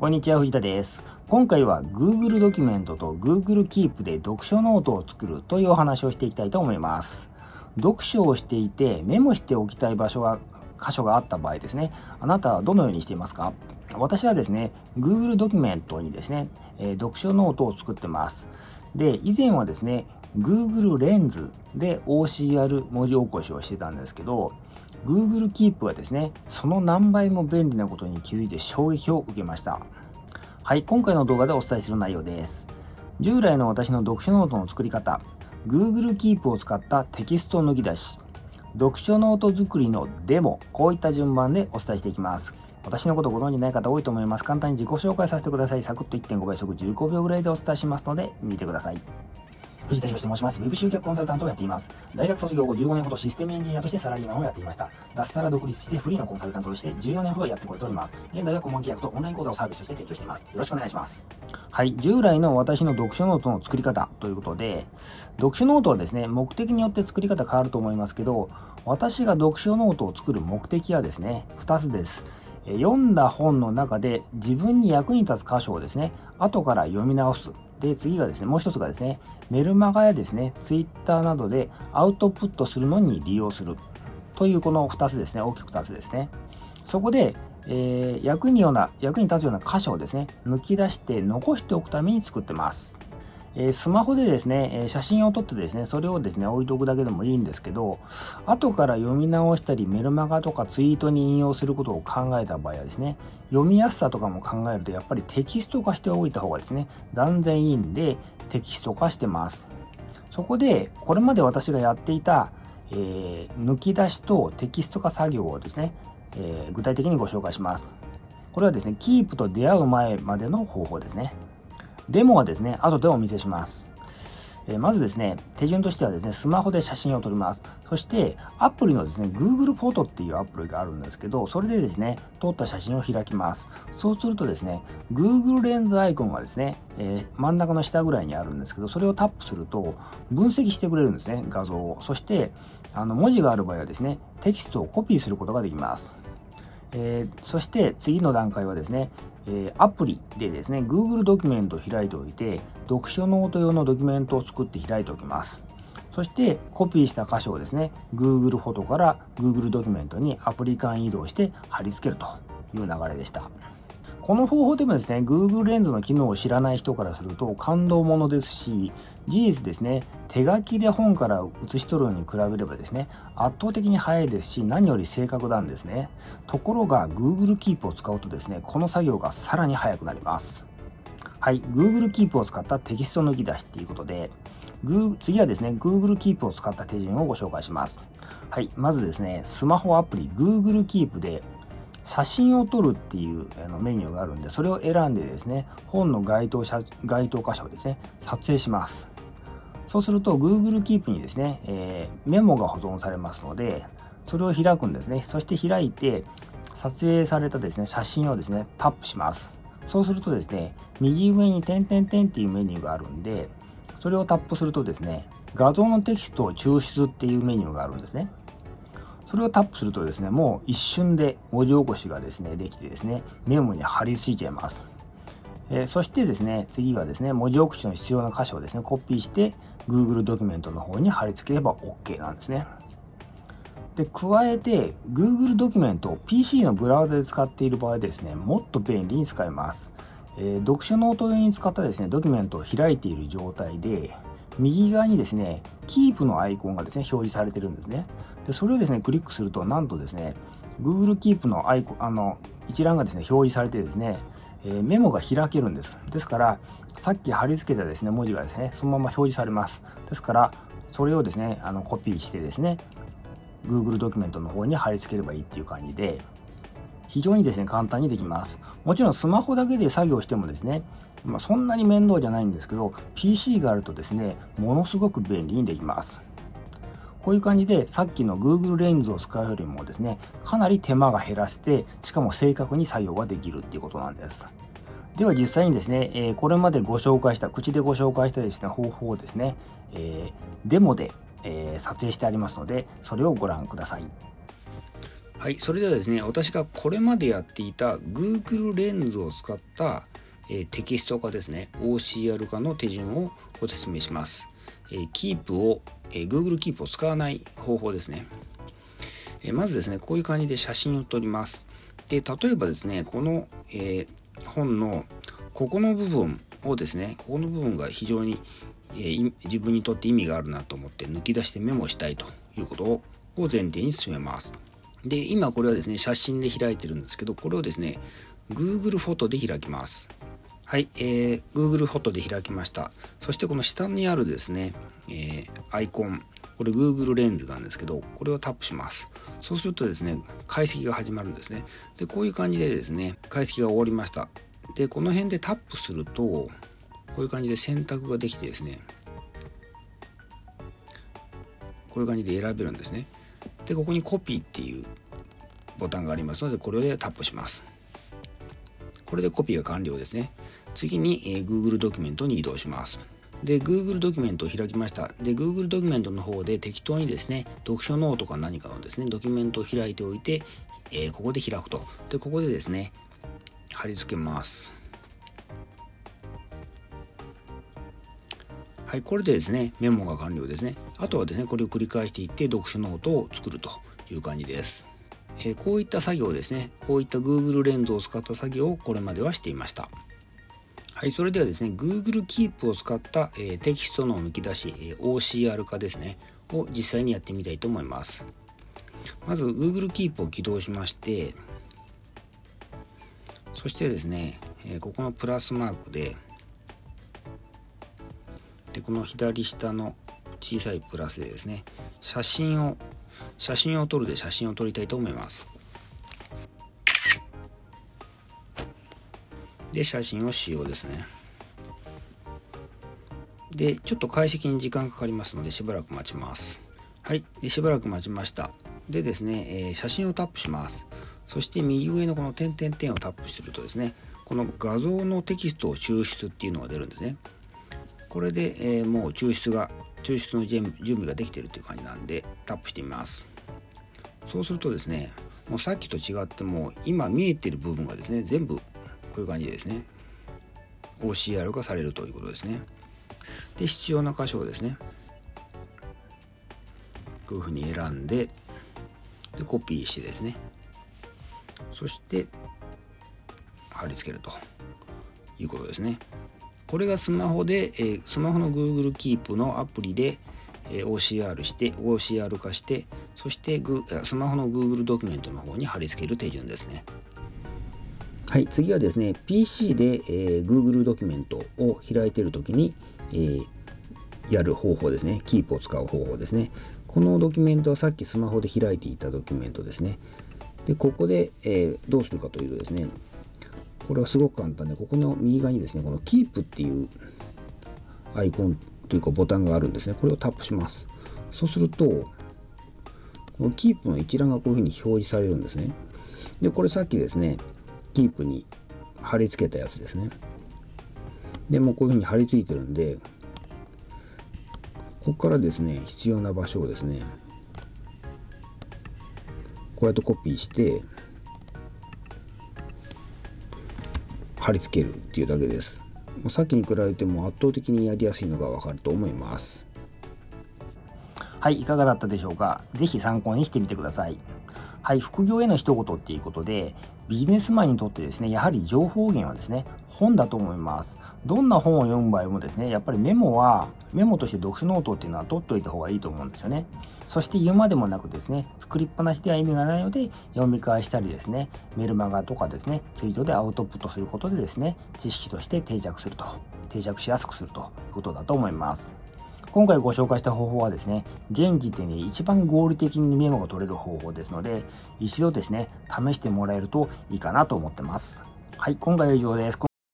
こんにちは、藤田です。今回は Google ドキュメントと Google Keep で読書ノートを作るというお話をしていきたいと思います。読書をしていてメモしておきたい場所が、箇所があった場合ですね、あなたはどのようにしていますか？私はですね、Google ドキュメントにですね、え、読書ノートを作ってます。で、以前はですね、Google レンズで OCR 文字起こしをしてたんですけど、Google Keep はですね、その何倍も便利なことに気づいて衝撃を受けました。はい、今回の動画でお伝えする内容です。従来の私の読書ノートの作り方、Google Keep を使ったテキスト抜き出し、読書ノート作りのデモ、こういった順番でお伝えしていきます。私のことご存じない方多いと思います。簡単に自己紹介させてください。サクッと1.5倍速15秒ぐらいでお伝えしますので、見てください。藤田博と申します。ウェブ集客コンサルタントをやっています。大学卒業後15年ほどシステムエンジニアとしてサラリーマンをやっていました。脱サラ独立してフリーのコンサルタントとして14年ほどやってこれております。現在は顧問契約とオンライン講座をサービスとして提供しています。よろしくお願いします。はい。従来の私の読書ノートの作り方ということで、読書ノートはですね、目的によって作り方変わると思いますけど、私が読書ノートを作る目的はですね、2つです。読んだ本の中で自分に役に立つ箇所をですね、後から読み直す。で、次がですね、もう一つがですね、メルマガやですね、ツイッターなどでアウトプットするのに利用する。というこの2つですね、大きく2つですね。そこで、えー、役にような、役に立つような箇所をですね、抜き出して残しておくために作ってます。えスマホでですね、え写真を撮ってですね、それをですね、置いとくだけでもいいんですけど、後から読み直したり、メルマガとかツイートに引用することを考えた場合はですね、読みやすさとかも考えると、やっぱりテキスト化しておいた方がですね、断然いいんで、テキスト化してます。そこで、これまで私がやっていた、えー、抜き出しとテキスト化作業をですね、えー、具体的にご紹介します。これはですね、キープと出会う前までの方法ですね。デモはですね、後でお見せします。えまずですね、手順としてはですね、スマホで写真を撮ります。そして、アプリのですね、Google フォトっていうアプリがあるんですけど、それでですね、撮った写真を開きます。そうするとですね、Google レンズアイコンがですね、えー、真ん中の下ぐらいにあるんですけど、それをタップすると、分析してくれるんですね、画像を。そして、あの文字がある場合はですね、テキストをコピーすることができます。えー、そして次の段階はですね、えアプリでですね、Google ドキュメントを開いておいて、読書ノート用のドキュメントを作って開いておきます。そしてコピーした箇所をですね、Google フォトから Google ドキュメントにアプリ間移動して貼り付けるという流れでした。この方法でもですね、Google レンズの機能を知らない人からすると感動ものですし、事実ですね、手書きで本から写し取るのに比べればですね、圧倒的に早いですし、何より正確なんですね。ところが Google Keep を使うとですね、この作業がさらに早くなります。はい、Google Keep を使ったテキスト抜き出しっていうことで、次はですね、Google Keep を使った手順をご紹介します。はい、まずですね、スマホアプリ Google Keep で写真を撮るっていうあのメニューがあるんで、それを選んでですね、本の該当該当箇所をですね、撮影します。そうすると Google Keep にですね、えー、メモが保存されますので、それを開くんですね。そして開いて、撮影されたですね、写真をですね、タップします。そうするとですね、右上に点々点っていうメニューがあるんで、それをタップするとですね、画像のテキストを抽出っていうメニューがあるんですね。それをタップするとですね、もう一瞬で文字起こしがですね、できてですね、メモに貼り付いちゃいます。えー、そしてですね、次はですね、文字起こしの必要な箇所をですね、コピーして Google ドキュメントの方に貼り付ければ OK なんですね。で、加えて Google ドキュメントを PC のブラウザで使っている場合ですね、もっと便利に使えます。えー、読書ノート用に使ったですね、ドキュメントを開いている状態で、右側にですね、Keep のアイコンがですね、表示されてるんですね。で、それをですね、クリックすると、なんとですね、Google Keep のアイコン、あの、一覧がですね、表示されてですね、えー、メモが開けるんです。ですから、さっき貼り付けたですね、文字がですね、そのまま表示されます。ですから、それをですね、あのコピーしてですね、Google ドキュメントの方に貼り付ければいいっていう感じで、非常にですね、簡単にできます。もちろんスマホだけで作業してもですね、まあ、そんなに面倒じゃないんですけど、PC があるとですね、ものすごく便利にできます。こういう感じで、さっきの Google レンズを使うよりもですね、かなり手間が減らして、しかも正確に作業ができるっていうことなんです。では実際にですね、え、これまでご紹介した、口でご紹介したですね、方法をですね、え、デモで、え、撮影してありますので、それをご覧ください。はい、それではですね、私がこれまでやっていた Google レンズを使った、え、テキスト化ですね、OCR 化の手順をご説明します。えー、Keep を、えー、Google Keep を使わない方法ですね。えまずですね、こういう感じで写真を撮ります。で、例えばですね、この、え本のここの部分をですね、ここの部分が非常に、え自分にとって意味があるなと思って抜き出してメモしたいということを前提に進めます。で、今これはですね、写真で開いてるんですけど、これをですね、Google フォトで開きます。はい、えー、Google フォトで開きました。そしてこの下にあるですね、えー、アイコン、これ Google レンズなんですけど、これをタップします。そうするとですね、解析が始まるんですね。で、こういう感じでですね、解析が終わりました。で、この辺でタップすると、こういう感じで選択ができてですね、こういう感じで選べるんですね。でここにコピーっていうボタンがありますのでこれでタップしますこれでコピーが完了ですね。次に、えー、Google ドキュメントに移動します。で Google ドキュメントを開きました。で Google ドキュメントの方で適当にですね読書ノートか何かのですねドキュメントを開いておいて、えー、ここで開くと。でここでですね貼り付けます。はい、これでですね、メモが完了ですね。あとはですね、これを繰り返していって読書ノートを作るという感じです。え、こういった作業ですね、こういった Google レンズを使った作業をこれまではしていました。はい、それではですね、Google Keep を使った、えー、テキストの抜き出し、えー、OCR 化ですね、を実際にやってみたいと思います。まず Google Keep を起動しまして、そしてですね、えここのプラスマークで、でこの左下の小さいプラスでですね写真を写真を撮るで写真を撮りたいと思います。で写真を使用ですね。でちょっと解析に時間かかりますのでしばらく待ちます。はい。でしばらく待ちました。でですね、えー、写真をタップします。そして右上のこの点々点をタップするとですねこの画像のテキストを抽出っていうのが出るんですね。これで、えー、もう抽出が抽出の準備ができてるっていう感じなんでタップしてみます。そうするとですねもうさっきと違っても今見えてる部分がですね全部こういう感じでですね OCR 化されるということですね。で必要な箇所をですねこういうふうに選んででコピーしてですねそして貼り付けるということですね。これがスマホで、えー、スマホの Google Keep のアプリで、えー、OCR して OCR 化してそしてスマホの Google ドキュメントの方に貼り付ける手順ですね。はい次はですね PC で、えー、Google ドキュメントを開いている時に、えー、やる方法ですね。Keep を使う方法ですね。このドキュメントはさっきスマホで開いていたドキュメントですね。でここで、えー、どうするかというとですねこれはすごく簡単で、ここの右側にですね、この Keep っていうアイコンというかボタンがあるんですね。これをタップします。そうすると、この Keep の一覧がこういうふうに表示されるんですね。で、これさっきですね、Keep に貼り付けたやつですね。で、もうこういうふうに貼り付いてるんで、ここからですね、必要な場所をですね、こうやってコピーして、貼り付けるっていうだけですさっきに比べても圧倒的にやりやすいのがわかると思いますはいいかがだったでしょうか？是非参考にしてみてくださいはい副業への一言っていうことでビジネスマンにとってですねやはり情報源はですね本だと思います。どんな本を読む場合もですね、やっぱりメモは、メモとして読書ノートっていうのは取っておいた方がいいと思うんですよね。そして言うまでもなくですね、作りっぱなしでは意味がないので、読み返したりですね、メルマガとかですね、ツイートでアウトプットすることでですね、知識として定着すると、定着しやすくするということだと思います。今回ご紹介した方法はですね、現時点で一番合理的にメモが取れる方法ですので、一度ですね、試してもらえるといいかなと思ってます。はい、今回は以上です。